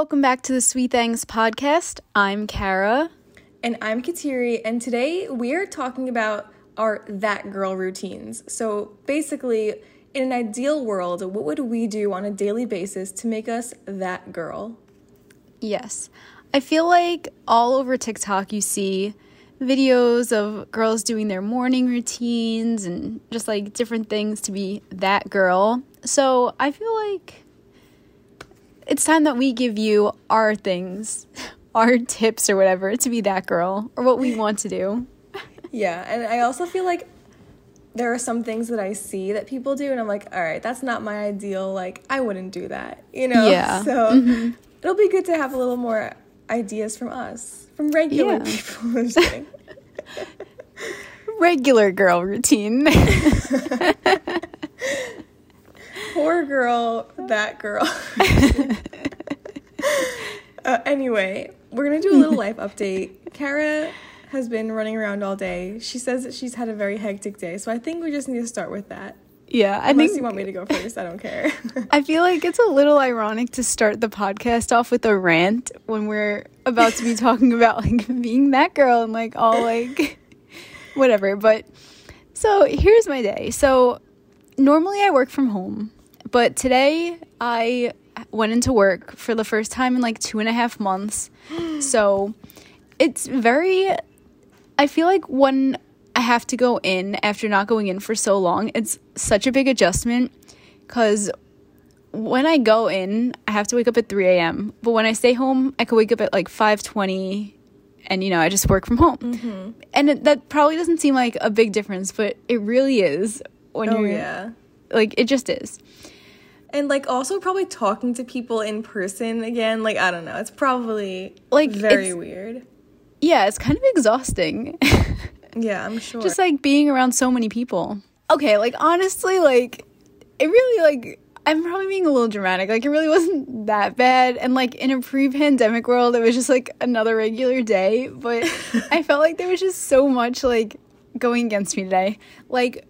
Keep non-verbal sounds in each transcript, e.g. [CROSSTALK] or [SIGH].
Welcome back to the Sweet Things podcast. I'm Kara. And I'm Kateri, and today we are talking about our that girl routines. So basically, in an ideal world, what would we do on a daily basis to make us that girl? Yes. I feel like all over TikTok you see videos of girls doing their morning routines and just like different things to be that girl. So I feel like it's time that we give you our things, [LAUGHS] our tips or whatever to be that girl or what we want to do. Yeah, and I also feel like there are some things that I see that people do, and I'm like, all right, that's not my ideal. Like, I wouldn't do that, you know? Yeah. [LAUGHS] So Mhm. it'll be good to have a little more ideas from us, from regular Yeah. people. [LAUGHS] I'm just kidding. Regular girl routine. Poor girl, that girl. [LAUGHS] uh, anyway, we're gonna do a little life [LAUGHS] update. Kara has been running around all day. She says that she's had a very hectic day, so I think we just need to start with that. yeah, I Unless think you want me to go first, I don't care. [LAUGHS] I feel like it's a little ironic to start the podcast off with a rant when we're about to be talking about like being that girl and like all like whatever. But so here's my day. So normally I work from home, but today I went into work for the first time in like two and a half months. [GASPS] so it's very, I feel like when I have to go in after not going in for so long, it's such a big adjustment because when I go in, I have to wake up at 3 a.m. But when I stay home, I could wake up at like 5:20, and you know I just work from home. Mm-hmm. And it, that probably doesn't seem like a big difference, but it really is when oh you're yeah. like it just is. And like also probably talking to people in person again, like I don't know, it's probably Like, very weird. Yeah, it's kind of exhausting. [LAUGHS] Yeah, I'm sure. just like being around so many people. Okay, like honestly, like it really like I'm probably being a little dramatic. Like it really wasn't that bad. And like in a pre-pandemic world, it was just like another regular day. But [LAUGHS] I felt like there was just so much like going against me today. Like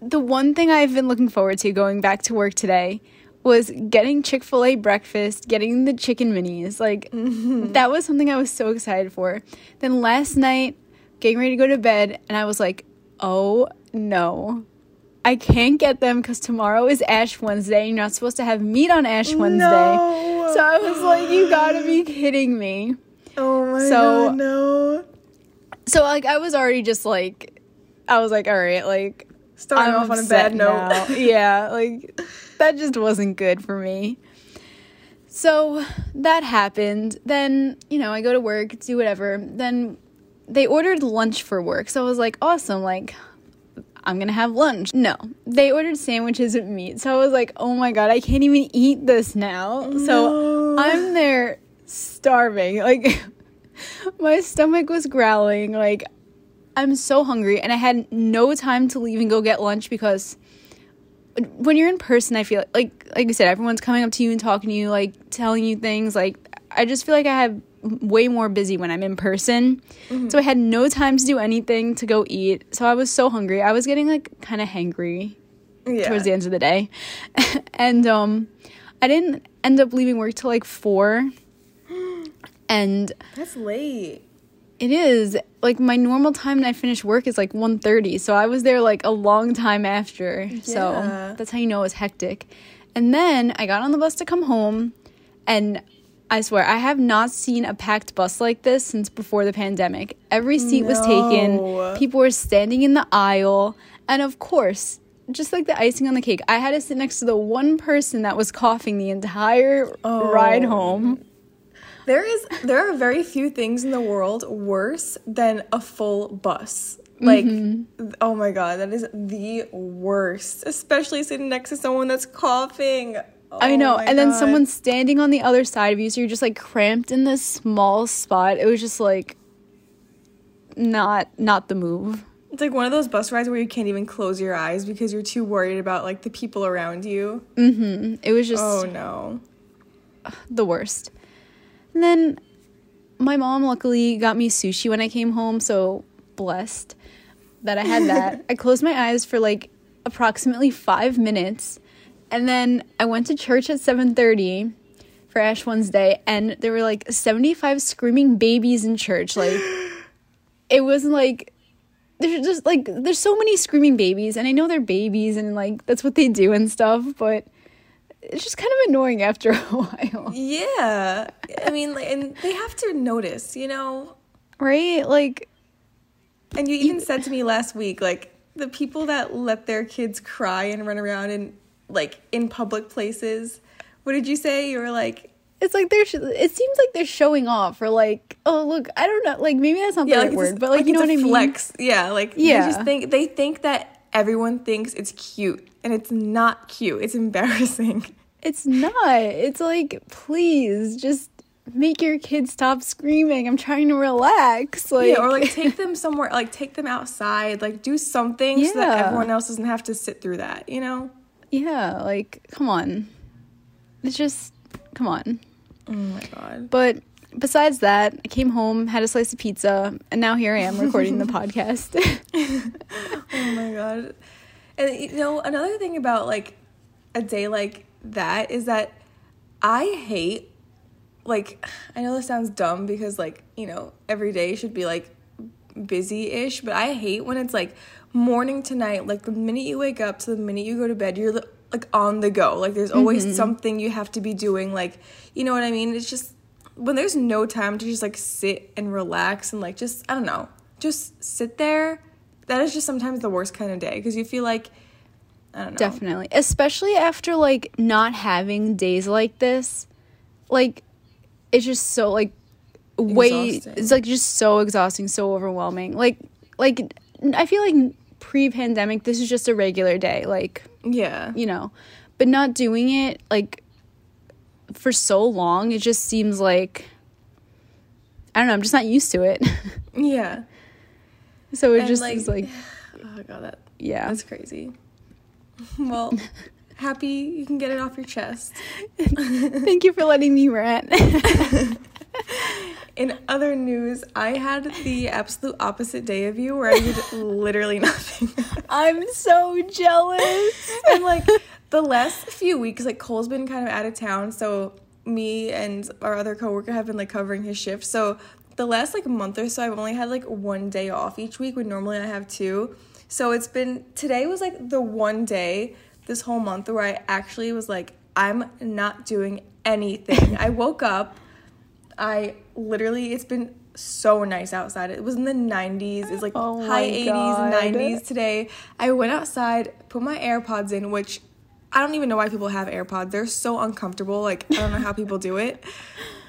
the one thing I've been looking forward to going back to work today was getting Chick-fil-A breakfast, getting the chicken minis. Like mm-hmm. that was something I was so excited for. Then last night, getting ready to go to bed, and I was like, "Oh no." I can't get them because tomorrow is Ash Wednesday. You're not supposed to have meat on Ash Wednesday. No. So I was like, you gotta be kidding me. oh my So- god, no. So like I was already just like I was like, all right, like Starting I'm off on a bad note. yeah, like [LAUGHS] [LAUGHS] that just wasn't good for me. So that happened. Then, you know, I go to work, do whatever. Then they ordered lunch for work. So I was like, awesome, like I'm going to have lunch. No. They ordered sandwiches with meat. So I was like, "Oh my god, I can't even eat this now." So I'm there starving. Like [LAUGHS] my stomach was growling. Like I'm so hungry and I had no time to leave and go get lunch because when you're in person, I feel like like you said, everyone's coming up to you and talking to you, like telling you things. Like I just feel like I have way more busy when I'm in person. So I had no time to do anything to go eat. So I was so hungry. I was getting like kind of hangry yeah. towards the end of the day. [LAUGHS] and um I didn't end up leaving work till like 4. [GASPS] And That's late. It is. Like my normal time when I finish work is like 1.30 so I was there like a long time after. Yeah. so that's how you know it was hectic. And then I got on the bus to come home and I swear I have not seen a packed bus like this since before the pandemic. Every seat was taken. People were standing in the aisle. And of course just like the icing on the cake I had to sit next to the one person that was coughing the entire Oh. ride home There is there are very few things in the world worse than a full bus. Like Mm-hmm. oh my god, that is the worst. Especially sitting next to someone that's coughing. I Oh know. my And then God. someone's standing on the other side of you, so you're just like cramped in this small spot. It was just like not not the move. It's like one of those bus rides where you can't even close your eyes because you're too worried about like the people around you. hmm It was just oh no. the worst. And then my mom luckily got me sushi when I came home, so blessed that I had that. [LAUGHS] I closed my eyes for like approximately 5 minutes and then I went to church at 7:30 for for Ash Wednesday, and there were like 75 screaming babies in church. Like, [GASPS] it wasn't like there's just like there's so many screaming babies, and I know they're babies, and like that's what they do and stuff, but it's just kind of annoying after [LAUGHS] a while, Yeah. I mean, like, and they have to notice, you know? right? Like, And you even said to me last week, like, the people that let their kids cry and run around in, like, in public places. What did you say? You were like, it's like they're sh- it seems like they're showing off or like oh look i don't know like maybe that's not the yeah, right like, word but like, you know what I mean flex. Yeah, like, Yeah. they just think, they think that everyone thinks it's cute, and it's not cute. It's embarrassing. [LAUGHS] it's not it's like please just make your kids stop screaming i'm trying to relax like yeah, or like take [LAUGHS] them somewhere, like take them outside, like do something so that everyone else doesn't have to sit through that, you know? yeah like come on it's just come on Oh my god. but besides that i came home had a slice of pizza and now here i am recording the [LAUGHS] podcast [LAUGHS] Oh my god. And you know, another thing about like a day like that is that I hate like I know this sounds dumb because like, you know, every day should be like busy-ish, but I hate when it's like morning to night, like the minute you wake up to the minute you go to bed, you're like on the go. Like there's always mm-hmm. something you have to be doing like, you know what I mean? It's just when there's no time to just like sit and relax and like just I don't know, just sit there. That is just sometimes the worst kind of day because you feel like I don't know. Definitely. Especially after like not having days like this. Like it's just so like way Exhausting. it's like just so exhausting, so overwhelming. Like like I feel like pre-pandemic this is just a regular day, like, Yeah. you know. But not doing it like for so long, it just seems like I don't know, I'm just not used to it. [LAUGHS] Yeah. so it And, just like- is like [SIGHS] Oh god, that yeah. that's crazy. [LAUGHS] Well, happy you can get it off your chest. [LAUGHS] Thank you for letting me rant. [LAUGHS] In other news, I had the absolute opposite day of you where I did literally nothing. I'm so jealous. and like the last few weeks, like Cole's been kind of out of town, so me and our other coworker have been like covering his shift. So the last like month or so, I've only had like one day off each week when normally I have two. So it's been today was like the one day this whole month where I actually was like, I'm not doing anything. I [LAUGHS] woke up. I literally, it's been so nice outside. It was in the 90s. It's like Oh high 80s, God. 90s today. I went outside, put my AirPods in, which I don't even know why people have AirPods. They're so uncomfortable. Like, I don't know how people do it.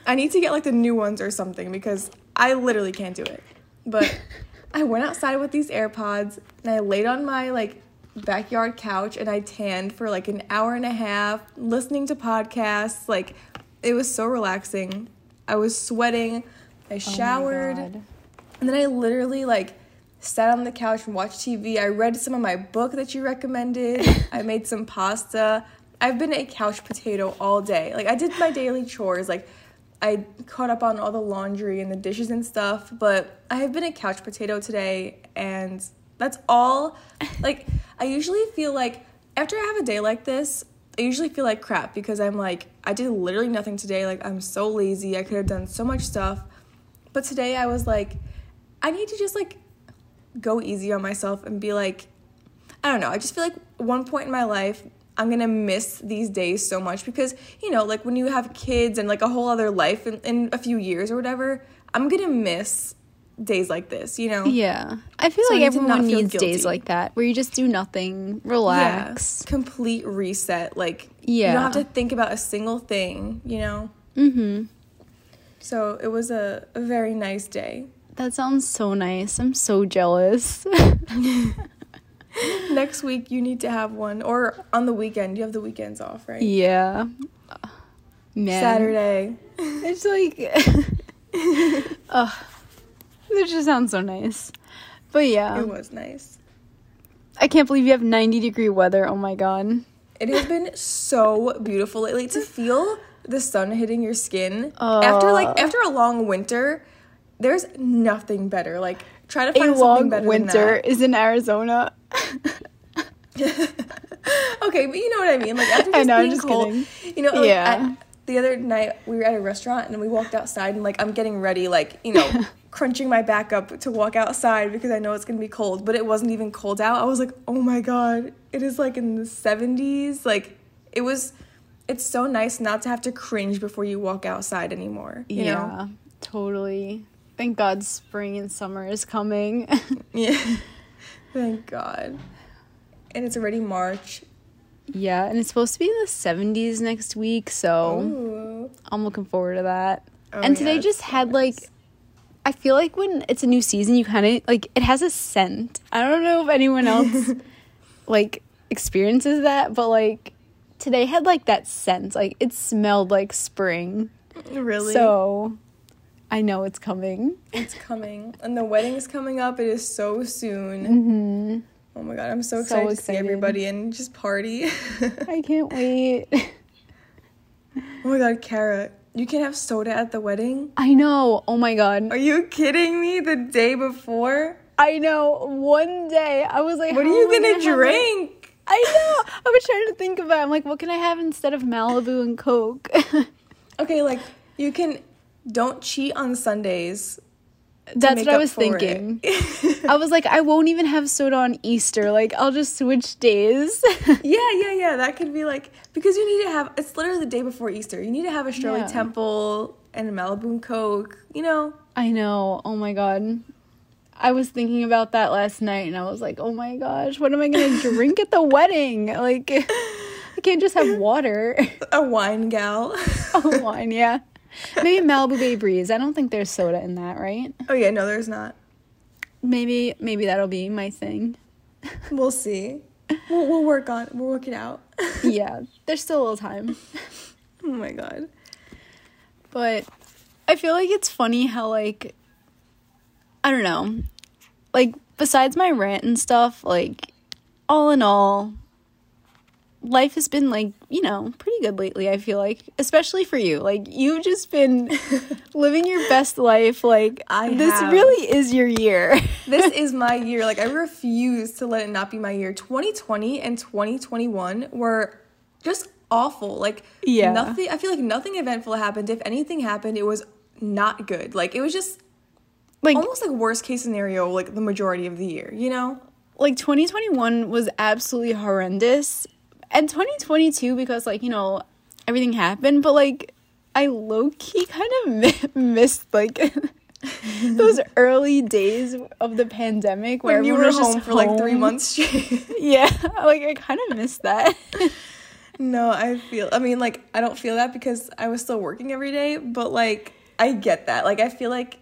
I need to get like the new ones or something because I literally can't do it. But [LAUGHS] I went outside with these AirPods and I laid on my like backyard couch and I tanned for like an hour and a half listening to podcasts. Like, it was so relaxing. I was sweating. I oh showered. And then I literally like sat on the couch and watched TV. I read some of my book that you recommended. [LAUGHS] I made some pasta. I've been a couch potato all day. Like I did my daily chores. Like I caught up on all the laundry and the dishes and stuff, but I have been a couch potato today and that's all. [LAUGHS] Like I usually feel like after I have a day like this, I usually feel like crap because I'm like I did literally nothing today. Like I'm so lazy. I could have done so much stuff. But today I was like I need to just like go easy on myself and be like, I don't know. I just feel like one point in my life, I'm gonna miss these days so much because, you know, like when you have kids and like a whole other life in, in a few years or whatever, I'm gonna miss days like this, you know? Yeah. I feel So I like need to not everyone needs days like that where you just do nothing, Yeah. relax. Complete reset. Like, yeah. you don't have to think about a single thing, you know? Mm hmm. So it was a, a very nice day. That sounds so nice. I'm so jealous. [LAUGHS] [LAUGHS] [LAUGHS] Next week, you need to have one, or on the weekend. You have the weekends off, right? yeah. Man. Saturday. It's like [LAUGHS] Ugh. That just sounds so nice. But yeah. It was nice. I can't believe you have 90 degree weather. Oh my god. It has been so beautiful lately to [LAUGHS] feel the sun hitting your skin after Uh. like after a long winter. There's nothing better. Like try to A find something long better winter Than is in Arizona. [LAUGHS] Okay, but you know what I mean. Like after I just know, I'm being just cold, kidding. you know, like, Yeah. I- the other night we were at a restaurant and we walked outside and like I'm getting ready, like, you know, [LAUGHS] crunching my back up to walk outside because I know it's gonna be cold, but it wasn't even cold out. I was like, oh my god, it is like in the 70s. Like, it was, it's so nice not to have to cringe before you walk outside anymore. You yeah, know? totally. Thank God spring and summer is coming. [LAUGHS] Yeah. Thank God. And it's already March. yeah, and it's supposed to be in the 70s next week, so Ooh. I'm looking forward to that. Oh, and today just had nice. like I feel like when it's a new season, you kind of like it has a scent. I don't know if anyone else [LAUGHS] like experiences that, but like today had like that scent. Like it smelled like spring. Really? So I know it's coming. It's coming. And the wedding is coming up. It is so soon. hmm Oh my god, I'm so So excited to see everybody and just party. [LAUGHS] I can't wait. oh my god, Kara, you can have soda at the wedding? I know. Oh my god. Are you kidding me? The day before? I know. One day I was like, What are you gonna drink? I know. I was trying to think about. It. I'm like, what can I have instead of Malibu and Coke? [LAUGHS] Okay, like you can don't cheat on Sundays. That's what I was thinking. [LAUGHS] I was like, I won't even have soda on Easter. Like, I'll just switch days. [LAUGHS] Yeah, yeah, yeah. That could be like because you need to have. It's literally the day before Easter. You need to have a Shirley Yeah. Temple and a Malibu and Coke. You know. I know. Oh my god. I was thinking about that last night, and I was like, oh my gosh, what am I gonna [LAUGHS] drink at the wedding? Like, I can't just have water. A wine gal. oh, wine, yeah. Maybe Malibu Bay Breeze. I don't think there's soda in that, right? oh yeah, no, there's not. Maybe, maybe that'll be my thing. We'll see. We'll, we'll work on. We'll work it out. [LAUGHS] yeah, there's still a little time. oh my god. But I feel like it's funny how like I don't know. Like besides my rant and stuff, like all in all life has been like, you know, pretty good lately, I feel like, especially for you. Like you've just been [LAUGHS] living your best life like I this have. really is your year. [LAUGHS] This is my [LAUGHS] year. Like I refuse to let it not be my year. 2020 and 2021 were just awful. Like Yeah. nothing. I feel like nothing eventful happened. If anything happened, it was not good. Like it was just like almost like worst case scenario. Like the majority of the year. You know. like 2021 was absolutely horrendous and 2022 because like you know everything happened but like i low-key kind of mi- [LAUGHS] missed like [LAUGHS] those early days of the pandemic where you everyone were home for like three months straight. [LAUGHS] yeah like i kind of missed that no, I feel. I mean, like I don't feel that because I was still working every day. But like I get that. Like I feel like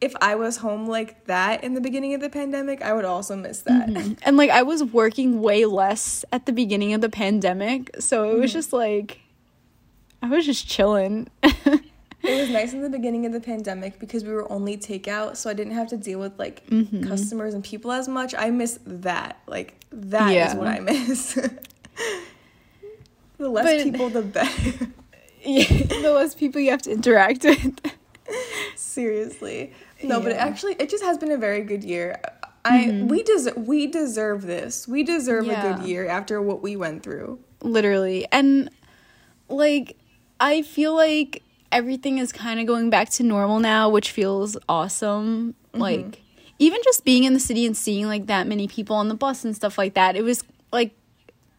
if I was home like that in the beginning of the pandemic, I would also miss that. and like i was working way less at the beginning of the pandemic so it Mm-hmm. was just like i was just chilling [LAUGHS] It was nice in the beginning of the pandemic because we were only takeout, so I didn't have to deal with like Mm-hmm. customers and people as much. I miss that. Like that is Yeah. what I miss. [LAUGHS] the less But- people, the better. [LAUGHS] yeah, the less people you have to interact with Seriously. No, but it actually it just has been a very good year. I mm-hmm. we deserve we deserve this. We deserve a good year after what we went through. literally. And like i feel like everything is kind of going back to normal now which feels awesome. Mm-hmm. Like even just being in the city and seeing like that many people on the bus and stuff like that it was like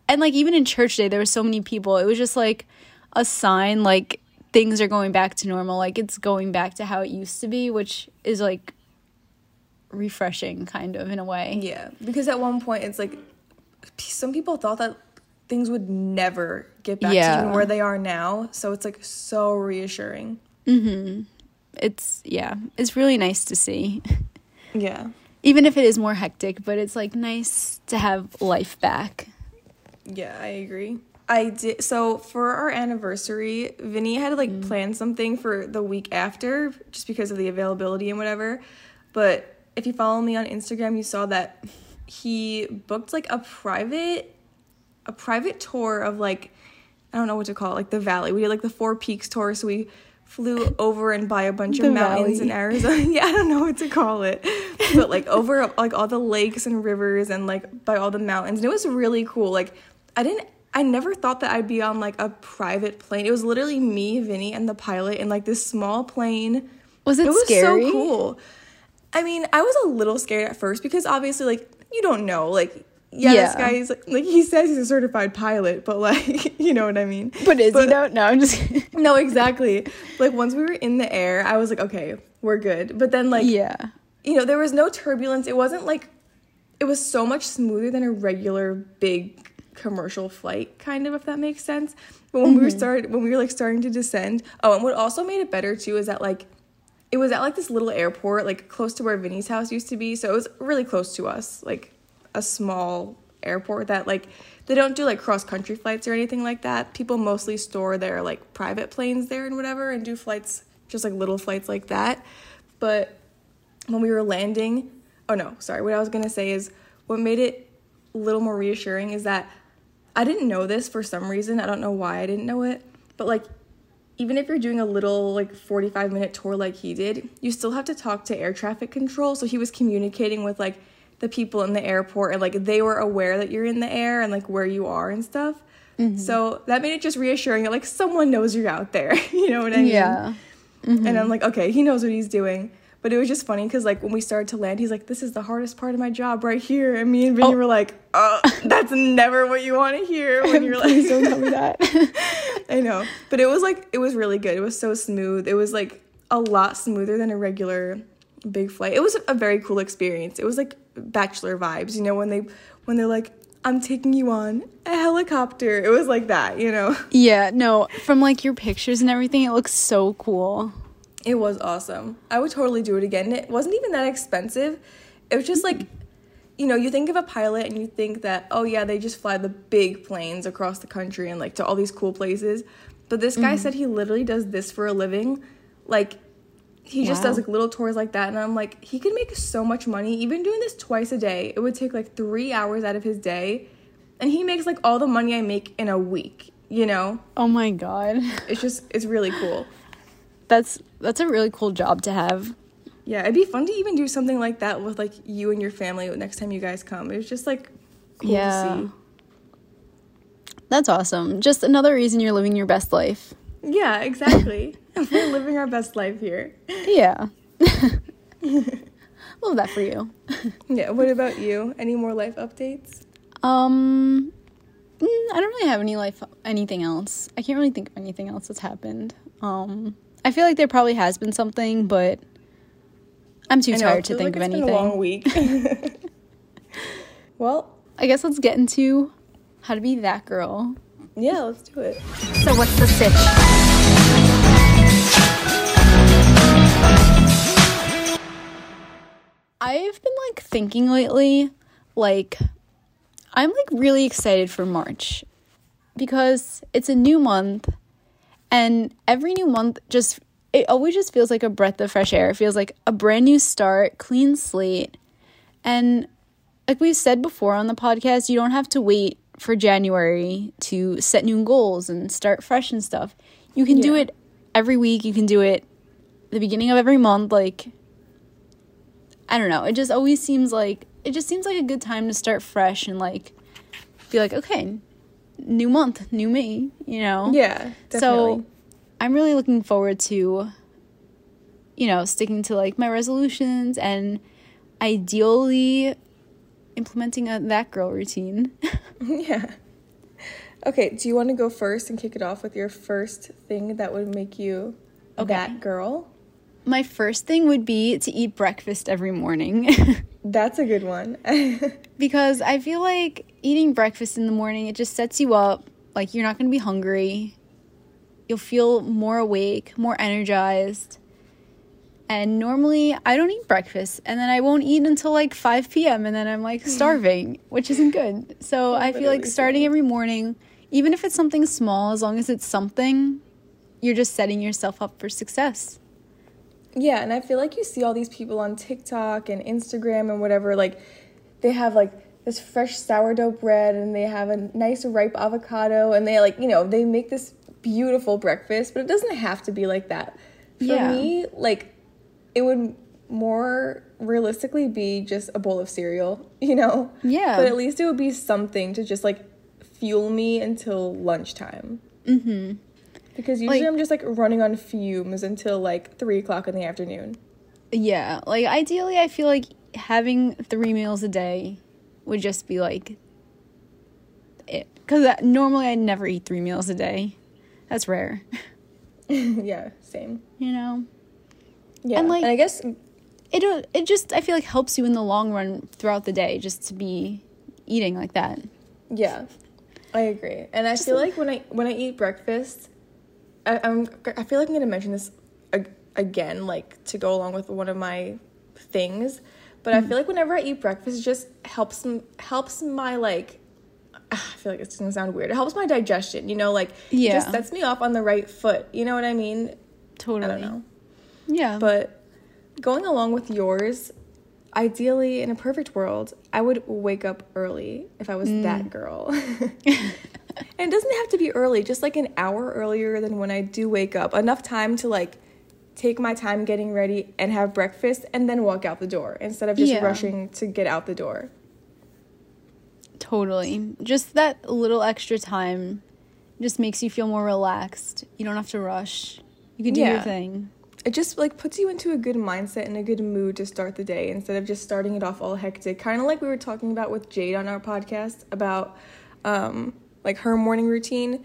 and like even in church day there were so many people. It was just like a sign like things are going back to normal like it's going back to how it used to be which is like refreshing kind of in a way Yeah, because at one point it's like some people thought that things would never get back Yeah. to even where they are now. So it's like so reassuring. Mm-hmm. it's yeah it's really nice to see Yeah. even if it is more hectic, but it's like nice to have life back. Yeah, I agree. I did so for our anniversary, Vinny had to like Mm. plan something for the week after just because of the availability and whatever. But if you follow me on Instagram, you saw that he booked like a private a private tour of like I don't know what to call it, like the valley. We did like the Four Peaks tour, so we flew over and by a bunch [LAUGHS] of The mountains in. Arizona. [LAUGHS] yeah, I don't know what to call it. But like over like all the lakes and rivers and like by all the mountains. And it was really cool. Like I didn't I never thought that I'd be on like a private plane. It was literally me, Vinny, and the pilot in like this small plane. Was it, scary? It was scary? so cool. I mean, I was a little scared at first because obviously, like, you don't know. Like, yeah, this Yeah. guy is like, like, he says he's a certified pilot, but like, [LAUGHS] you know what I mean? But is he though? No, I'm just kidding. [LAUGHS] No, exactly. like, once we were in the air, I was like, okay, we're good. But then, like, yeah. you know, there was no turbulence. It wasn't like, it was so much smoother than a regular big commercial flight, kind of, if that makes sense. But when we were mm-hmm. started, when we were like starting to descend, oh, and what also made it better too is that like, it was at like this little airport, like close to where Vinny's house used to be. So it was really close to us, like a small airport that like they don't do like cross country flights or anything like that. People mostly store their like private planes there and whatever and do flights just like little flights like that. But when we were landing, oh no, sorry, what I was gonna say is what made it a little more reassuring is that I didn't know this for some reason. I don't know why I didn't know it, but like even if you're doing a little like 45 minute tour like he did, you still have to talk to air traffic control. So he was communicating with like the people in the airport and like they were aware that you're in the air and like where you are and stuff. Mm-hmm. So that made it just reassuring that like someone knows you're out there. [LAUGHS] you know what I mean? Yeah. Mm-hmm. And I'm like, okay, he knows what he's doing. But it was just funny because like when we started to land, he's like, "This is the hardest part of my job right here," and me and Vinny Oh. were like, "Uh, [LAUGHS] that's never what you want to hear when you're like." Don't tell me [LAUGHS] that. I know, but it was like it was really good. It was so smooth. It was like a lot smoother than a regular big flight. It was a very cool experience. It was like bachelor vibes, you know, when they when they're like, "I'm taking you on a helicopter." It was like that, you know. yeah, no, from like your pictures and everything, it looks so cool. It was awesome. I would totally do it again. It wasn't even that expensive. It was just like, you know, you think of a pilot and you think that, oh yeah, they just fly the big planes across the country and like to all these cool places. But this guy mm-hmm. said he literally does this for a living. Like, he just does like little tours like that. And I'm like, he could make so much money. Even doing this twice a day, it would take like three hours out of his day. And he makes like all the money I make in a week, you know? Oh my god. It's just, it's really cool. That's that's a really cool job to have. Yeah, it'd be fun to even do something like that with like you and your family next time you guys come. It was just like cool Yeah. That's awesome. Just another reason you're living your best life. Yeah, exactly. [LAUGHS] We're living our best life here. Yeah. [LAUGHS] [LAUGHS] Love that for you. Yeah, what about you? Any more life updates? Um mm, I don't really have any life anything else. I can't really think of anything else that's happened. Um I feel like there probably has been something, but I'm too know, tired to think like of it's anything. Been a long week. [LAUGHS] well, I guess let's get into how to be that girl. yeah, let's do it. So what's the sitch? I've been like thinking lately, like I'm like really excited for March because it's a new month and every new month just it always just feels like a breath of fresh air. It feels like a brand new start, clean slate. And like we've said before on the podcast, you don't have to wait for January to set new goals and start fresh and stuff. You can do it every week. You can do it the beginning of every month. Like, I don't know. It just always seems like it just seems like a good time to start fresh and like be like, okay, new month, new me. You know? Yeah, definitely. So I'm really looking forward to, you know, sticking to like my resolutions and ideally implementing a that girl routine. [LAUGHS] yeah. Okay, do you want to go first and kick it off with your first thing that would make you Okay. that girl? my first thing would be to eat breakfast every morning [LAUGHS] That's a good one. [LAUGHS] because I feel like eating breakfast in the morning it just sets you up like you're not going to be hungry. You'll feel more awake, more energized. And normally I don't eat breakfast and then I won't eat until like 5 p.m. and then I'm like [LAUGHS] starving, which isn't good. So I feel like starting every morning, even if it's something small, as long as it's something, you're just setting yourself up for success. Yeah, and I feel like you see all these people on TikTok and Instagram and whatever, like they have like this fresh sourdough bread and they have a nice ripe avocado and they like, you know, they make this beautiful breakfast, but it doesn't have to be like that. For Yeah. me, like it would more realistically be just a bowl of cereal, [LAUGHS] you know? Yeah. But at least it would be something to just like fuel me until lunchtime. Mm-hmm. Because usually Like- I'm just like running on fumes until like three o'clock in the afternoon. Yeah, like ideally, I feel like having three meals a day would just be like it. Because normally I never eat three meals a day. That's rare, [LAUGHS] yeah, same. you know. Yeah, And, like- and I guess It uh, it just I feel like helps you in the long run throughout the day just to be eating like that. Yeah, I agree, and I feel like when I when I eat breakfast, I, I'm I feel like I'm gonna mention this ag- again, like to go along with one of my things, but I mm-hmm. feel like whenever I eat breakfast, it just helps helps my like. Ah, I feel like it's gonna sound weird. It helps my digestion, you know, like it Yeah. just sets me off on the right foot. You know what I mean? Totally. I don't know. Yeah. But going along with yours, ideally in a perfect world, I would wake up early if I was mm. that girl. [LAUGHS] and it doesn't have to be early, just like an hour earlier than when I do wake up. Enough time to like take my time getting ready and have breakfast and then walk out the door instead of just Yeah. rushing to get out the door. Totally. Just that little extra time just makes you feel more relaxed. You don't have to rush. You can do your thing. it just like puts you into a good mindset and a good mood to start the day instead of just starting it off all hectic kind of like we were talking about with jade on our podcast about um, like her morning routine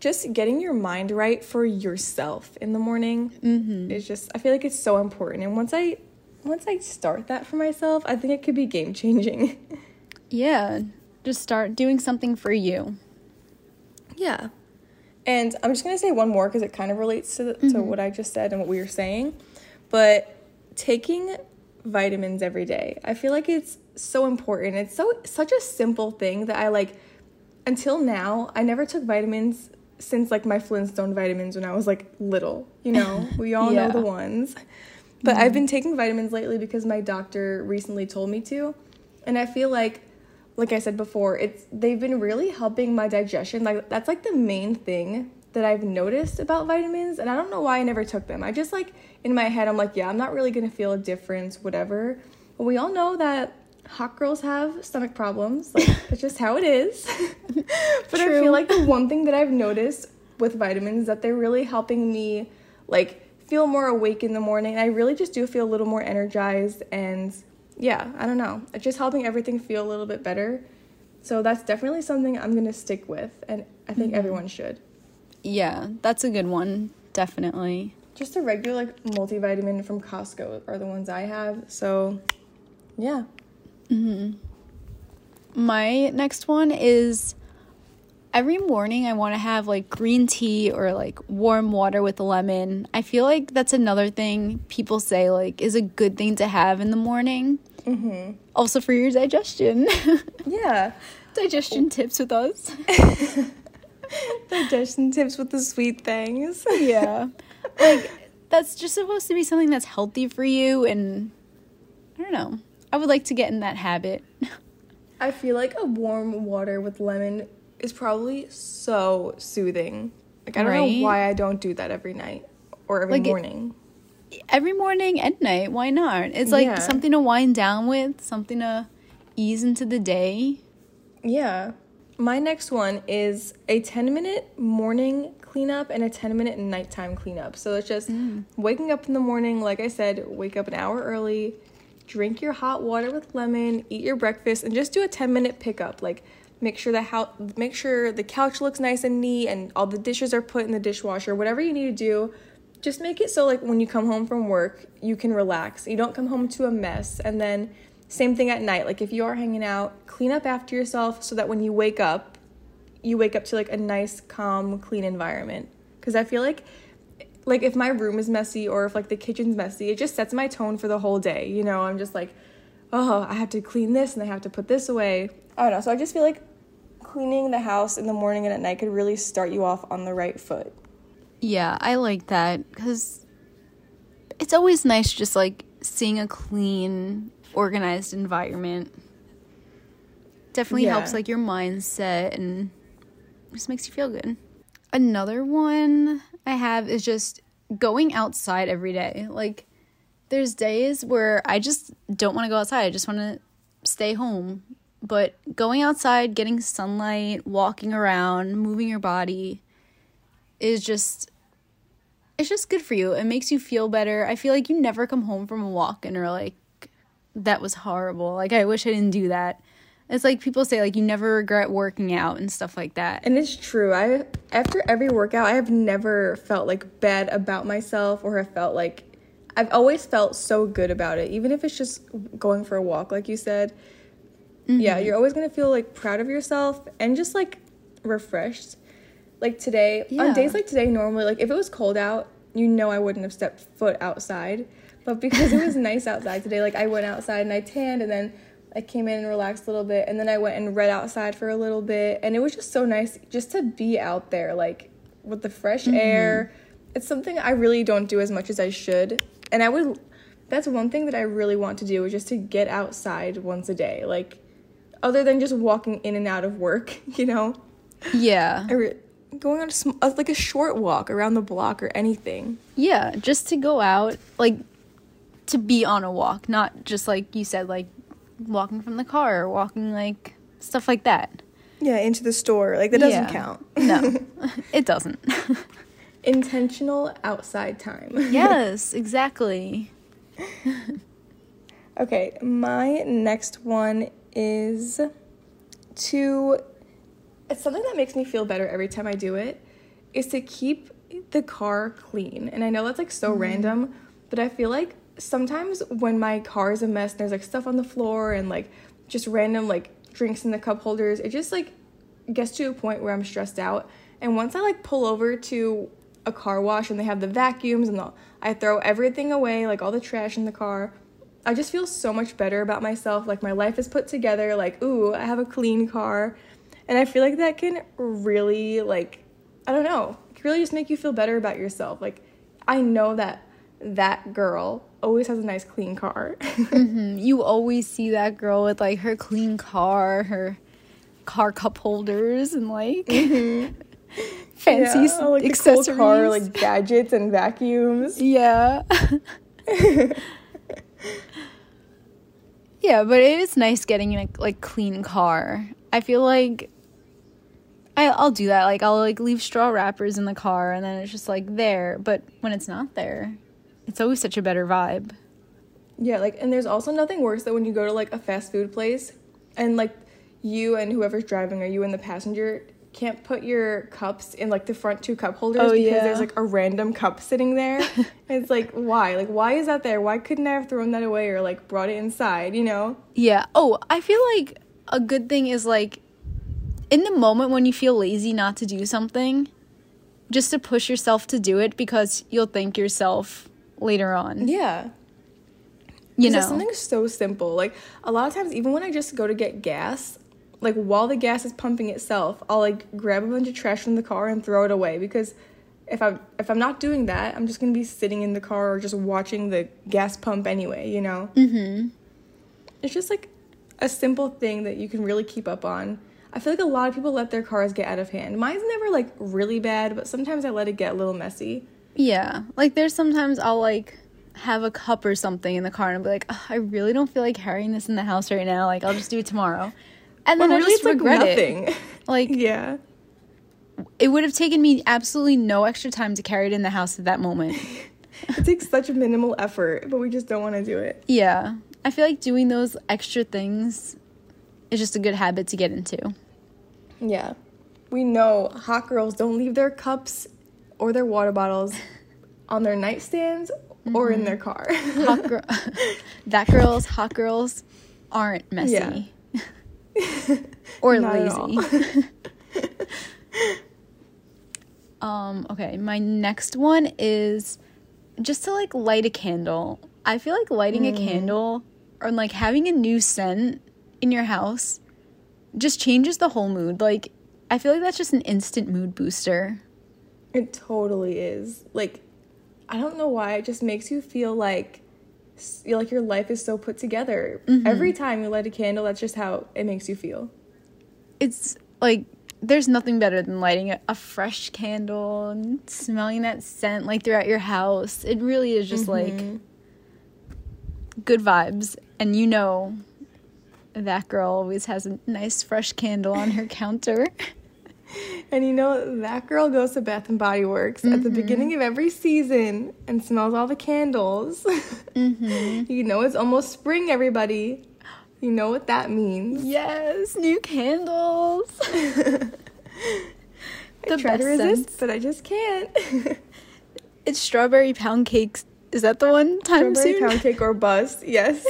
just getting your mind right for yourself in the morning mm-hmm. is just i feel like it's so important and once i once i start that for myself i think it could be game changing [LAUGHS] Yeah. Just start doing something for you. Yeah. And I'm just going to say one more because it kind of relates to, the, to what I just said and what we were saying. But taking vitamins every day, I feel like it's so important. It's so such a simple thing that I like until now, I never took vitamins since like my Flintstone vitamins when I was like little, you know. [LAUGHS] We all Yeah. know the ones. But I've mm. been taking vitamins lately because my doctor recently told me to. And I feel like like I said before, it's they've been really helping my digestion. Like that's like the main thing that I've noticed about vitamins, and I don't know why I never took them. I just like in my head I'm like, yeah, I'm not really going to feel a difference whatever. But we all know that hot girls have stomach problems. Like [LAUGHS] that's just how it is. [LAUGHS] but I feel like the one thing that I've noticed with vitamins is that they're really helping me like feel more awake in the morning. I really just do feel a little more energized and yeah, I don't know. It's just helping everything feel a little bit better. So that's definitely something I'm going to stick with and I think mm-hmm. everyone should. Yeah, that's a good one. Definitely. Just a regular like multivitamin from Costco are the ones I have. So yeah. My next one is every morning I want to have like green tea or like warm water with a lemon. I feel like that's another thing people say like is a good thing to have in the morning. Mm-hmm. Also for your digestion. [LAUGHS] Yeah. digestion tips with us. [LAUGHS] Digestion tips with the sweet things. [LAUGHS] yeah. Like that's just supposed to be something that's healthy for you and I don't know. I would like to get in that habit. I feel like a warm water with lemon is probably so soothing. Like I don't Right? know why I don't do that every night or every Like, it- morning. Every morning and night, why not? It's like Yeah. something to wind down with, something to ease into the day. Yeah. My next one is a 10 minute morning cleanup and a 10 minute nighttime cleanup. So it's just mm. waking up in the morning, like I said, wake up an hour early, drink your hot water with lemon, eat your breakfast, and just do a 10 minute pickup. Like make sure the house make sure the couch looks nice and neat and all the dishes are put in the dishwasher. Whatever you need to do, just make it so like when you come home from work, you can relax. You don't come home to a mess and then same thing at night. Like if you are hanging out, clean up after yourself so that when you wake up, you wake up to like a nice, calm, clean environment. Cuz I feel like like if my room is messy or if like the kitchen's messy, it just sets my tone for the whole day. You know, I'm just like, "Oh, I have to clean this and I have to put this away." I don't know. So I just feel like cleaning the house in the morning and at night could really start you off on the right foot. Yeah, I like that because it's always nice just like seeing a clean, organized environment. Definitely Yeah. helps like your mindset and just makes you feel good. Another one I have is just going outside every day. Like there's days where I just don't want to go outside. I just want to stay home. but going outside, getting sunlight, walking around, moving your body is just it's just good for you. It makes you feel better. I feel like you never come home from a walk and are like that was horrible. Like I wish I didn't do that. It's like people say like you never regret working out and stuff like that. And it's true. I after every workout, I have never felt like bad about myself or have felt like I've always felt so good about it, even if it's just going for a walk, like you said. Mm-hmm. Yeah, you're always gonna feel like proud of yourself and just like refreshed. Like today, yeah. on days like today, normally, like if it was cold out, you know I wouldn't have stepped foot outside. But because it was [LAUGHS] nice outside today, like I went outside and I tanned and then I came in and relaxed a little bit and then I went and read outside for a little bit and it was just so nice just to be out there like with the fresh mm-hmm. air. It's something I really don't do as much as I should. And I would that's one thing that I really want to do is just to get outside once a day. Like other than just walking in and out of work, [LAUGHS] you know? Yeah. Re- going on a sm- like a short walk around the block or anything. Yeah, just to go out, like to be on a walk, not just like you said, like walking from the car walking like stuff like that. Yeah, into the store. Like that doesn't yeah. count. [LAUGHS] no, [LAUGHS] it doesn't. [LAUGHS] Intentional outside time. yes, exactly. okay, my next one is to it's something that makes me feel better every time I do it is to keep the car clean. And I know that's like so mm-hmm. random, but I feel like sometimes when my car is a mess, there's like stuff on the floor and like just random like drinks in the cup holders, it just like gets to a point where I'm stressed out. And once I like pull over to a car wash and they have the vacuums and the, I throw everything away, like all the trash in the car, I just feel so much better about myself. Like my life is put together. Like, ooh, I have a clean car. And I feel like that can really, like, I don't know, really just make you feel better about yourself. Like, I know that that girl always has a nice clean car. [LAUGHS] mm-hmm. You always see that girl with like her clean car, her car cup holders, and like mm-hmm. [LAUGHS] fancy yeah, like accessories, cool car, like gadgets and vacuums. [LAUGHS] Yeah. yeah, but it is nice getting a like clean car. I feel like I, I'll do that. Like I'll like leave straw wrappers in the car, and then it's just like there. But when it's not there, it's always such a better vibe. Yeah, like and there's also nothing worse than when you go to like a fast food place and like you and whoever's driving or you and the passenger can't put your cups in like the front two cup holders oh, because yeah. there's like a random cup sitting there. [LAUGHS] it's like why? Like why is that there? Why couldn't I have thrown that away or like brought it inside, you know? Yeah. Oh, I feel like a good thing is like in the moment when you feel lazy not to do something, just to push yourself to do it because you'll thank yourself later on. Yeah. You know, something so simple. Like a lot of times, even when I just go to get gas, like while the gas is pumping itself, I'll like grab a bunch of trash from the car and throw it away because if I'm if I'm not doing that, I'm just gonna be sitting in the car or just watching the gas pump anyway. You know. Mm-hmm. It's just like a simple thing that you can really keep up on. I feel like a lot of people let their cars get out of hand. Mine's never like really bad, but sometimes I let it get a little messy. Yeah. Like there's sometimes I'll like have a cup or something in the car and I'll be like, I really don't feel like carrying this in the house right now. Like I'll just do it tomorrow. And then well, I really just regret like nothing. it. [LAUGHS] Like Yeah. It would have taken me absolutely no extra time to carry it in the house at that moment. [LAUGHS] it takes such a minimal effort, but we just don't want to do it. Yeah. I feel like doing those extra things is just a good habit to get into. Yeah. We know hot girls don't leave their cups or their water bottles [LAUGHS] on their nightstands mm-hmm. or in mm-hmm. their car. hot girl, [LAUGHS] that girls, hot girls aren't messy yeah. [LAUGHS] or lazy. um. Okay. My next one is just to like light a candle. I feel like lighting mm. a candle or like having a new scent in your house just changes the whole mood. Like I feel like that's just an instant mood booster. It totally is. Like, I don't know why. It just makes you feel like like your life is so put together. Mm-hmm. Every time you light a candle, that's just how it makes you feel. It's like there's nothing better than lighting a, a fresh candle and smelling that scent like throughout your house. It really is just mm-hmm. like good vibes and you know that girl always has a nice fresh candle on her counter. [LAUGHS] And you know, that girl goes to Bath and Body Works at the mm-hmm. beginning of every season and smells all the candles. Mm-hmm. [LAUGHS] you know, it's almost spring, everybody. You know what that means. Yes, new candles. [LAUGHS] I The try to resist, scents. but I just can't. [LAUGHS] It's strawberry pound cakes. Is that the one time Strawberry soon? pound cake or bust, yes.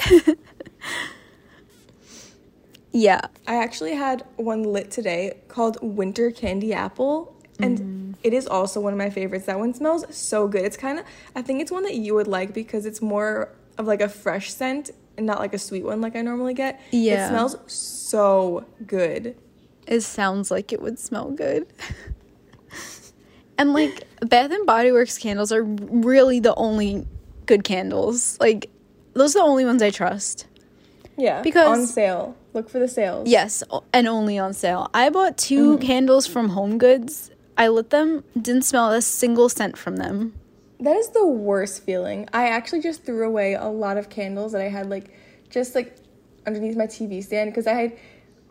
Yeah. I actually had one lit today called Winter Candy Apple, and mm. it is also one of my favorites. That one smells so good. It's kind of, I think it's one that you would like because it's more of like a fresh scent and not like a sweet one like I normally get. Yeah. It smells so good. It sounds like it would smell good. [LAUGHS] and like Bath and Body Works candles are really the only good candles. Like those are the only ones I trust. Yeah. Because- on sale. Look for the sales. Yes, and only on sale. I bought 2 mm-hmm. candles from Home Goods. I lit them, didn't smell a single scent from them. That is the worst feeling. I actually just threw away a lot of candles that I had like just like underneath my TV stand because I had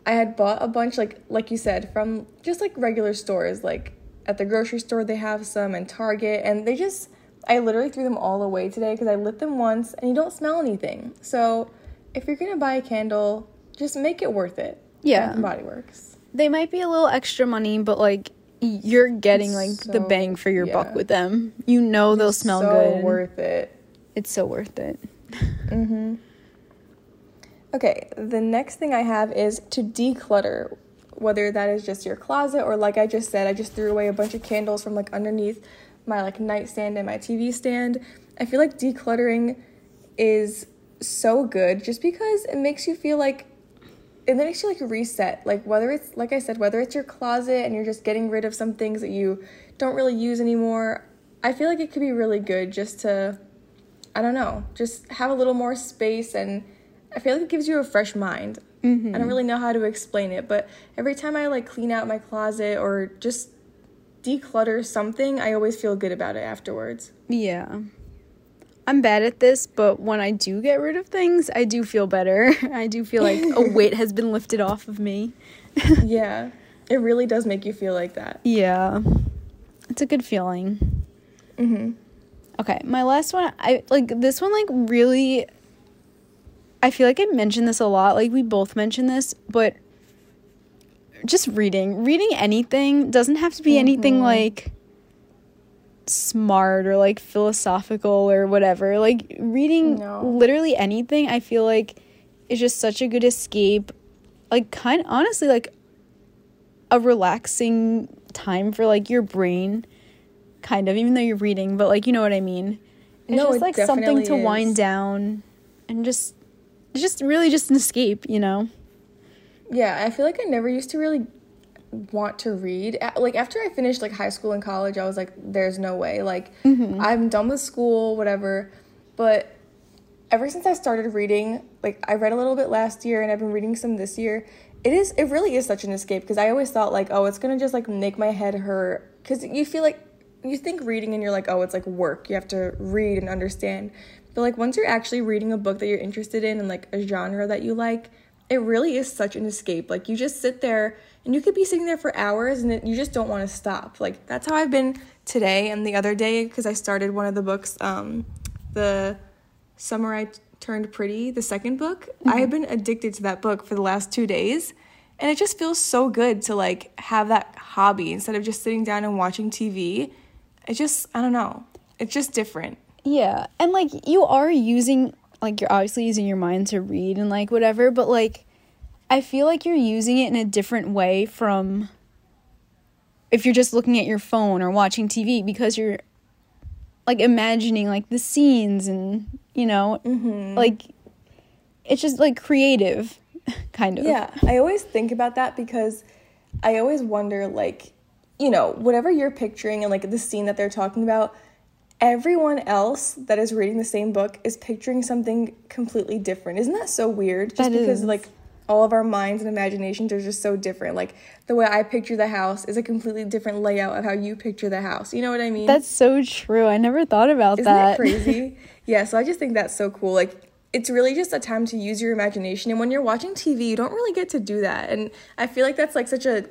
I had bought a bunch like like you said from just like regular stores like at the grocery store they have some and Target and they just I literally threw them all away today because I lit them once and you don't smell anything. So if you're gonna buy a candle, just make it worth it. Yeah. Bath and Body Works. They might be a little extra money, but like you're getting like the bang for your yeah. buck with them. You know they'll smell so good. worth it. it's so worth it. [LAUGHS] Mm-hmm. Okay, the next thing I have is to declutter, whether that is just your closet or like I just said, I just threw away a bunch of candles from like underneath my like nightstand and my TV stand. I feel like decluttering is so good just because it makes you feel like it makes you like reset. Like whether it's like I said, whether it's your closet and you're just getting rid of some things that you don't really use anymore, I feel like it could be really good just to I don't know, just have a little more space and I feel like it gives you a fresh mind. Mm-hmm. I don't really know how to explain it, but every time I like clean out my closet or just declutter something, I always feel good about it afterwards. Yeah. I'm bad at this, but when I do get rid of things, I do feel better. [LAUGHS] I do feel like a [LAUGHS] weight has been lifted off of me. [LAUGHS] yeah, it really does make you feel like that. Yeah. It's a good feeling. hmm Okay, my last one, I like this one like really I feel like I mentioned this a lot. Like we both mentioned this, but just reading, reading anything doesn't have to be anything like smart or like philosophical or whatever. Like reading No. literally anything, I feel like is just such a good escape. Like kind honestly like a relaxing time for like your brain kind of even though you're reading but like you know what i mean it's No, just it like something to wind down and just it's just really just an escape you know Yeah, I feel like I never used to really want to read. Like after I finished like high school and college, I was like, there's no way. Like mm-hmm. I'm done with school, whatever. But ever since I started reading, like I read a little bit last year and I've been reading some this year. It is it really is such an escape because I always thought like, oh, it's to just like make my head hurt cuz you feel like you think reading and you're like, oh, it's like work. You have to read and understand. But like once you're actually reading a book that you're interested in and like a genre that you like, it really is such an escape. Like you just sit there and you could be sitting there for hours and it, you just don't want to stop. Like that's how I've been today and the other day because I started one of the books, um, the Summer I Turned Pretty, the second book. I have been addicted to that book for the last two days. And it just feels so good to like have that hobby instead of just sitting down and watching TV. It just, I don't know. It's just different. yeah and like you are using like you're obviously using your mind to read and like whatever but like i feel like you're using it in a different way from if you're just looking at your phone or watching tv because you're like imagining like the scenes and you know mm-hmm. like it's just like creative [LAUGHS] kind of. Yeah, I always think about that because I always wonder, like, you know, whatever you're picturing and like the scene that they're talking about, everyone else that is reading the same book is picturing something completely different. Isn't that so weird? Just That because, is. like, all of our minds and imaginations are just so different. Like, the way I picture the house is a completely different layout of how you picture the house. You know what I mean? that's so true i never thought about Isn't that that crazy? [LAUGHS] yeah, so I just think that's so cool. Like, it's really just a time to use your imagination. And when you're watching TV, you don't really get to do that. And I feel like that's like such a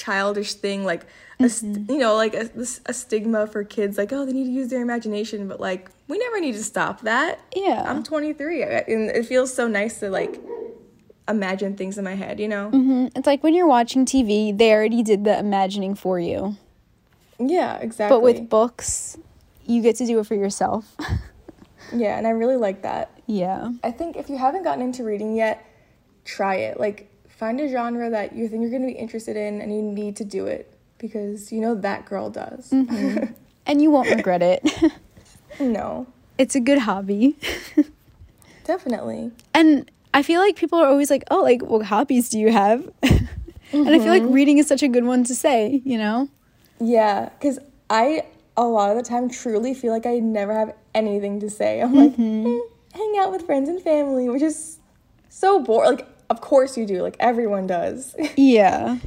childish thing, like a st- you know, like a, a stigma for kids, like oh, they need to use their imagination. But like, we never need to stop that. Yeah. I'm 23, and it feels so nice to like imagine things in my head. You know? Mhm. It's like when you're watching TV, they already did the imagining for you. Yeah, exactly. But with books, you get to do it for yourself. [LAUGHS] yeah, and I really like that. yeah. I think if you haven't gotten into reading yet, try it. Like find a genre that you think you're going to be interested in and you need to do it because you know that girl does. Mm-hmm. [LAUGHS] And you won't regret it. [LAUGHS] no. it's a good hobby. [LAUGHS] Definitely. And I feel like people are always like, "Oh, like what hobbies do you have?" and I feel like mm-hmm. reading is such a good one to say, you know? Yeah, cuz I a lot of the time truly feel like I never have anything to say. I'm like, "Mm, hang out with friends and family, which is so boring. Like of course you do. Like everyone does. [LAUGHS] Yeah.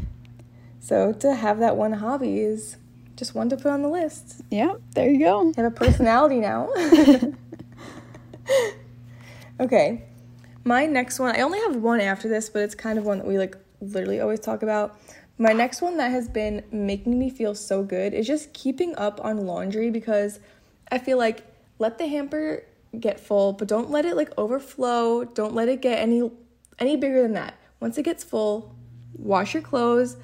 so to have that one hobby is just one to put on the list. Yeah, there you go. You have a personality [LAUGHS] now. [LAUGHS] okay. My next one, I only have one after this, but it's kind of one that we like literally always talk about. My next one that has been making me feel so good is just keeping up on laundry because I feel like let the hamper get full, but don't let it like overflow. Don't let it get any any bigger than that. Once it gets full, wash your clothes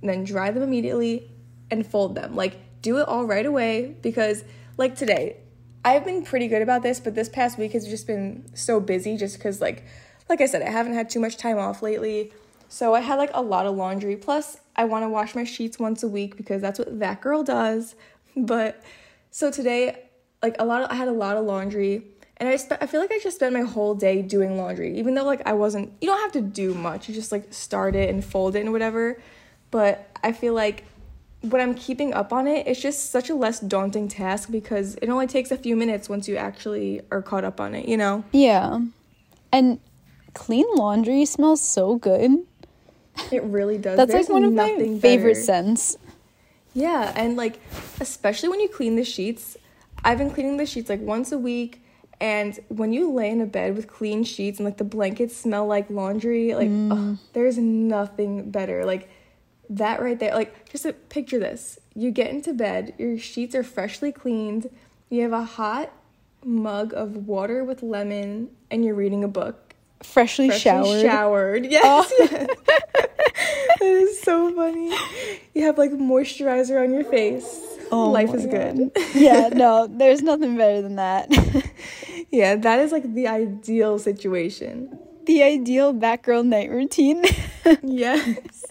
and then dry them immediately and fold them. Like do it all right away because like today, I've been pretty good about this, but this past week has just been so busy just cuz like like I said, I haven't had too much time off lately. So I had like a lot of laundry. Plus, I want to wash my sheets once a week because that's what that girl does. [LAUGHS] But so today, like a lot of, I had a lot of laundry and I spe- I feel like I just spent my whole day doing laundry even though like I wasn't you don't have to do much. You just like start it and fold it and whatever. But I feel like when I'm keeping up on it, it's just such a less daunting task because it only takes a few minutes once you actually are caught up on it, you know? Yeah. And clean laundry smells so good. It really does. That's There's like one of my favorite better. scents. Yeah, and like especially when you clean the sheets. I've been cleaning the sheets like once a week and when you lay in a bed with clean sheets and like the blankets smell like laundry, like mm. ugh, there's nothing better. Like that right there. Like just a, picture this. You get into bed, your sheets are freshly cleaned, you have a hot mug of water with lemon and you're reading a book. Freshly, Freshly showered. [LAUGHS] Oh. showered. Yes. yes. [LAUGHS] that is so funny. You have like moisturizer on your face. Oh Life is good. [LAUGHS] Yeah, no, there's nothing better than that. yeah, that is like the ideal situation. the ideal that girl night routine. Yes.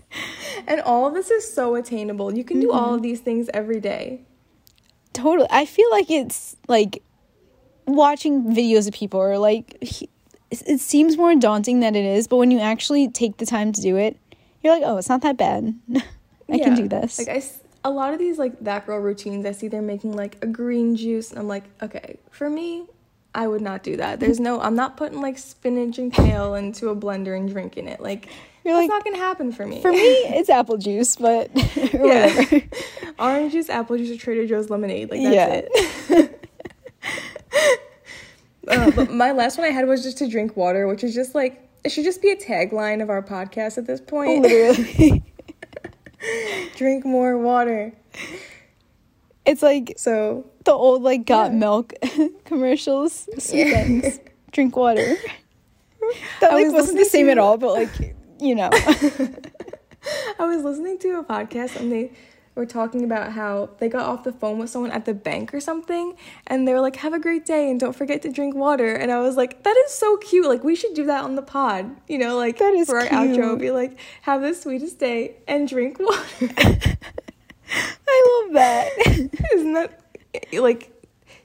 and all of this is so attainable. You can do all Mm-hmm. of these things every day. totally. I feel like it's like watching videos of people or like he- it it seems more daunting than it is, but when you actually take the time to do it, you're like, "Oh, it's not that bad. [LAUGHS] I can do this." Like I a lot of these like that girl routines, I see they're making like a green juice and I'm like, okay, for me, I would not do that. There's no I'm not putting like spinach and kale into a blender and drinking it. Like You're that's like, not gonna happen for me. For me, [LAUGHS] it's apple juice, but [LAUGHS] Yeah. whatever. Orange juice, apple juice, or Trader Joe's lemonade. Like Yeah. that's it. Uh, but my last one I had was just to drink water, which is just like it should just be a tagline of our podcast at this point. Literally. [LAUGHS] drink more water. It's like So the old like got Yeah. milk [LAUGHS] commercials. Yeah. Drink water. [LAUGHS] That like was wasn't the same at all, but like you know. I was listening to a podcast and they were talking about how they got off the phone with someone at the bank or something and they were like, Have a great day and don't forget to drink water. And I was like, That is so cute. Like, we should do that on the pod. You know, like That is for our outro, be like, Have the sweetest day and drink [LAUGHS] water. [LAUGHS] I love that. [LAUGHS] Isn't that eh, like,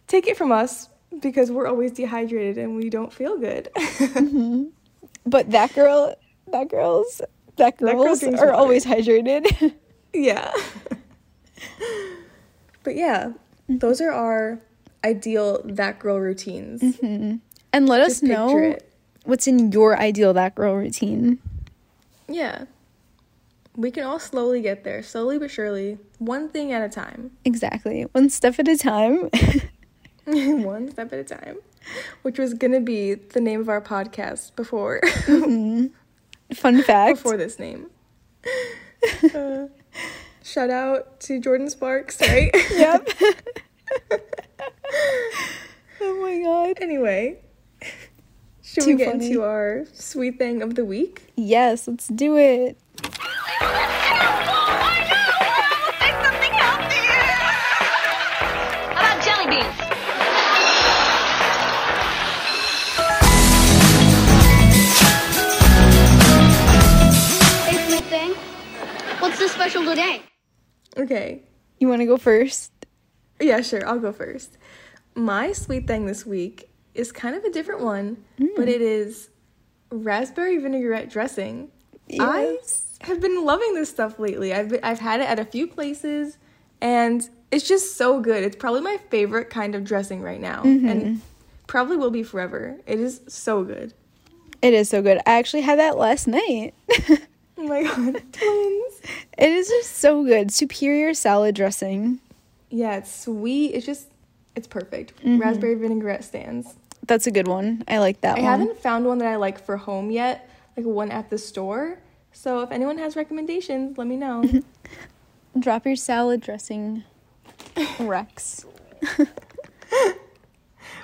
take it from us because we're always dehydrated and we don't feel good. Mm-hmm. But that girl, that girls, that girl girls drinks are always hydrated. yeah. [LAUGHS] but yeah, those are our ideal that girl routines. and let us Just picture know it. what's in your ideal that girl routine. Yeah. We can all slowly get there, slowly but surely, one thing at a time. Exactly. One step at a time. [LAUGHS] one step at a time, which was gonna be the name of our podcast before [LAUGHS] Fun fact. before this name. Uh, shout out to Jordin Sparks, right? [LAUGHS] Yep. [LAUGHS] oh my god. anyway, should Too we get funny. into our sweet thing of the week? Yes, let's do it. Make something healthier. How about jelly beans? Hey, sweet thing. What's so special today? Okay, You want to go first? yeah, sure, I'll go first. My sweet thing this week is kind of a different one, hmm. but it is raspberry vinaigrette dressing. Yes. I have been loving this stuff lately. I've been, I've had it at a few places, and it's just so good. It's probably my favorite kind of dressing right now, mm-hmm. and probably will be forever. It is so good. It is so good. I actually had that last night. [LAUGHS] Oh my god, [LAUGHS] twins! it is just so good. Superior salad dressing. Yeah, it's sweet. It's just it's perfect. Mm-hmm. Raspberry vinaigrette stands. That's a good one. I like that I one. haven't found one that I like for home yet, like one at the store. So if anyone has recommendations, let me know. [LAUGHS] Drop your salad dressing, [LAUGHS] Rex.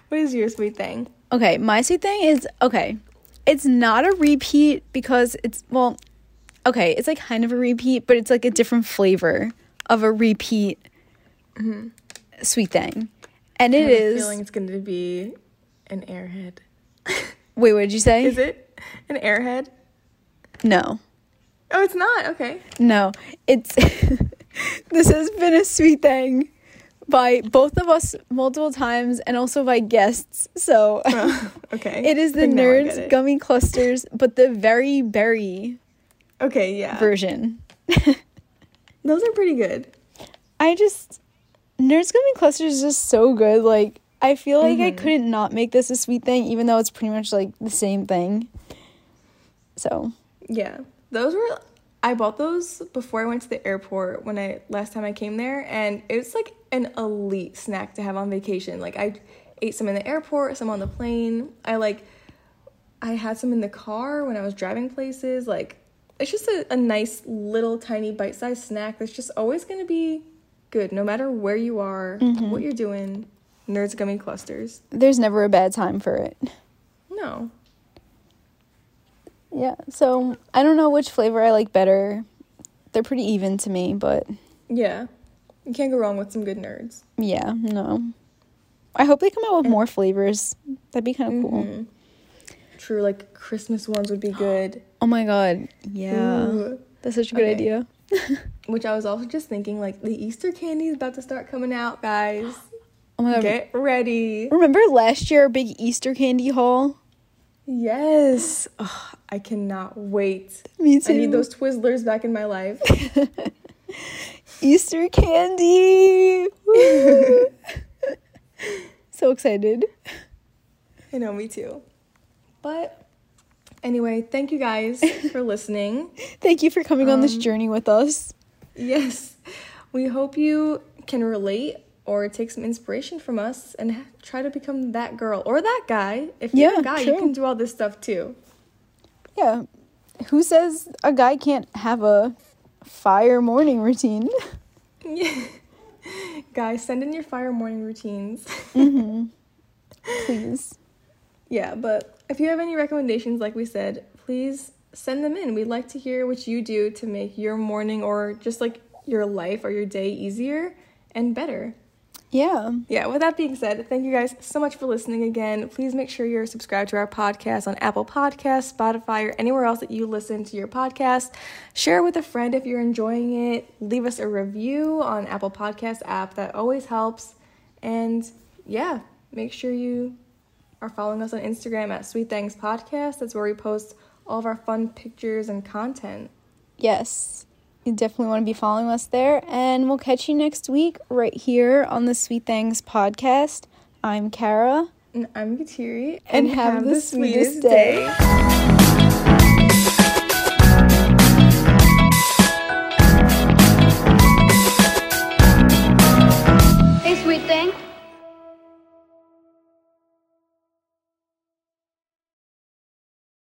what is your sweet thing? Okay, my sweet thing is okay. It's not a repeat because it's well, okay, it's like kind of a repeat, but it's like a different flavor of a repeat sweet thing. And I it is feeling it's going to be an airhead. [LAUGHS] Wait, what did you say? Is it an airhead? No. Oh, it's not. Okay. No. It's [LAUGHS] this has been a sweet thing by both of us multiple times and also by guests. So oh, [LAUGHS] okay. it is the Think now I nerds gummy clusters, but the very berry Okay, yeah. version. [LAUGHS] Those are pretty good. I just Nerds Gummy Clusters is just so good. Like I feel like I mm-hmm. couldn't not make this a sweet thing, even though it's pretty much like the same thing. So Yeah. Those were I bought those before I went to the airport when I last time I came there and it's like an elite snack to have on vacation. Like I ate some in the airport, some on the plane. I like I had some in the car when I was driving places. Like it's just a, a nice little tiny bite-sized snack that's just always gonna be good no matter where you are, mm-hmm. what you're doing. Nerds gummy clusters. there's never a bad time for it. No. Yeah. So I don't know which flavor I like better. They're pretty even to me, but Yeah. You can't go wrong with some good nerds. yeah, no. I hope they come out with more flavors. That'd be kind of cool. Mm-hmm. True, like Christmas ones would be good. [GASPS] Oh my god. Yeah. Ooh. That's such a good Okay. idea. [LAUGHS] Which I was also just thinking, like the Easter candy is about to start coming out, guys. [GASPS] Oh my god. Get ready. Remember last year our big Easter candy haul? Yes. Ugh, I cannot wait. [LAUGHS] Me too. I need those Twizzlers back in my life. [LAUGHS] Easter candy. So excited. I know, me too. But anyway, thank you guys [LAUGHS] for listening. Thank you for coming on this um, journey with us. Yes. We hope you can relate or take some inspiration from us and try to become that girl or that guy. If you're Yeah, a guy, true. you can do all this stuff too. Yeah. Who says a guy can't have a fire morning routine? Yeah. [LAUGHS] Guys, send in your fire morning routines. Mm-hmm. [LAUGHS] Please. yeah, but if you have any recommendations, like we said, please send them in. We'd like to hear what you do to make your morning or just like your life or your day easier and better. Yeah. Yeah, with that being said, thank you guys so much for listening again. Please make sure you're subscribed to our podcast on Apple Podcasts, Spotify, or anywhere else that you listen to your podcast. Share it with a friend if you're enjoying it. Leave us a review on Apple Podcast app. That always helps. And yeah, make sure you are following us on Instagram at Sweet Things Podcast. That's where we post all of our fun pictures and content. Yes. You definitely want to be following us there. And we'll catch you next week right here on the Sweet Things podcast. I'm Kara. And I'm Kateri. And have the sweetest day.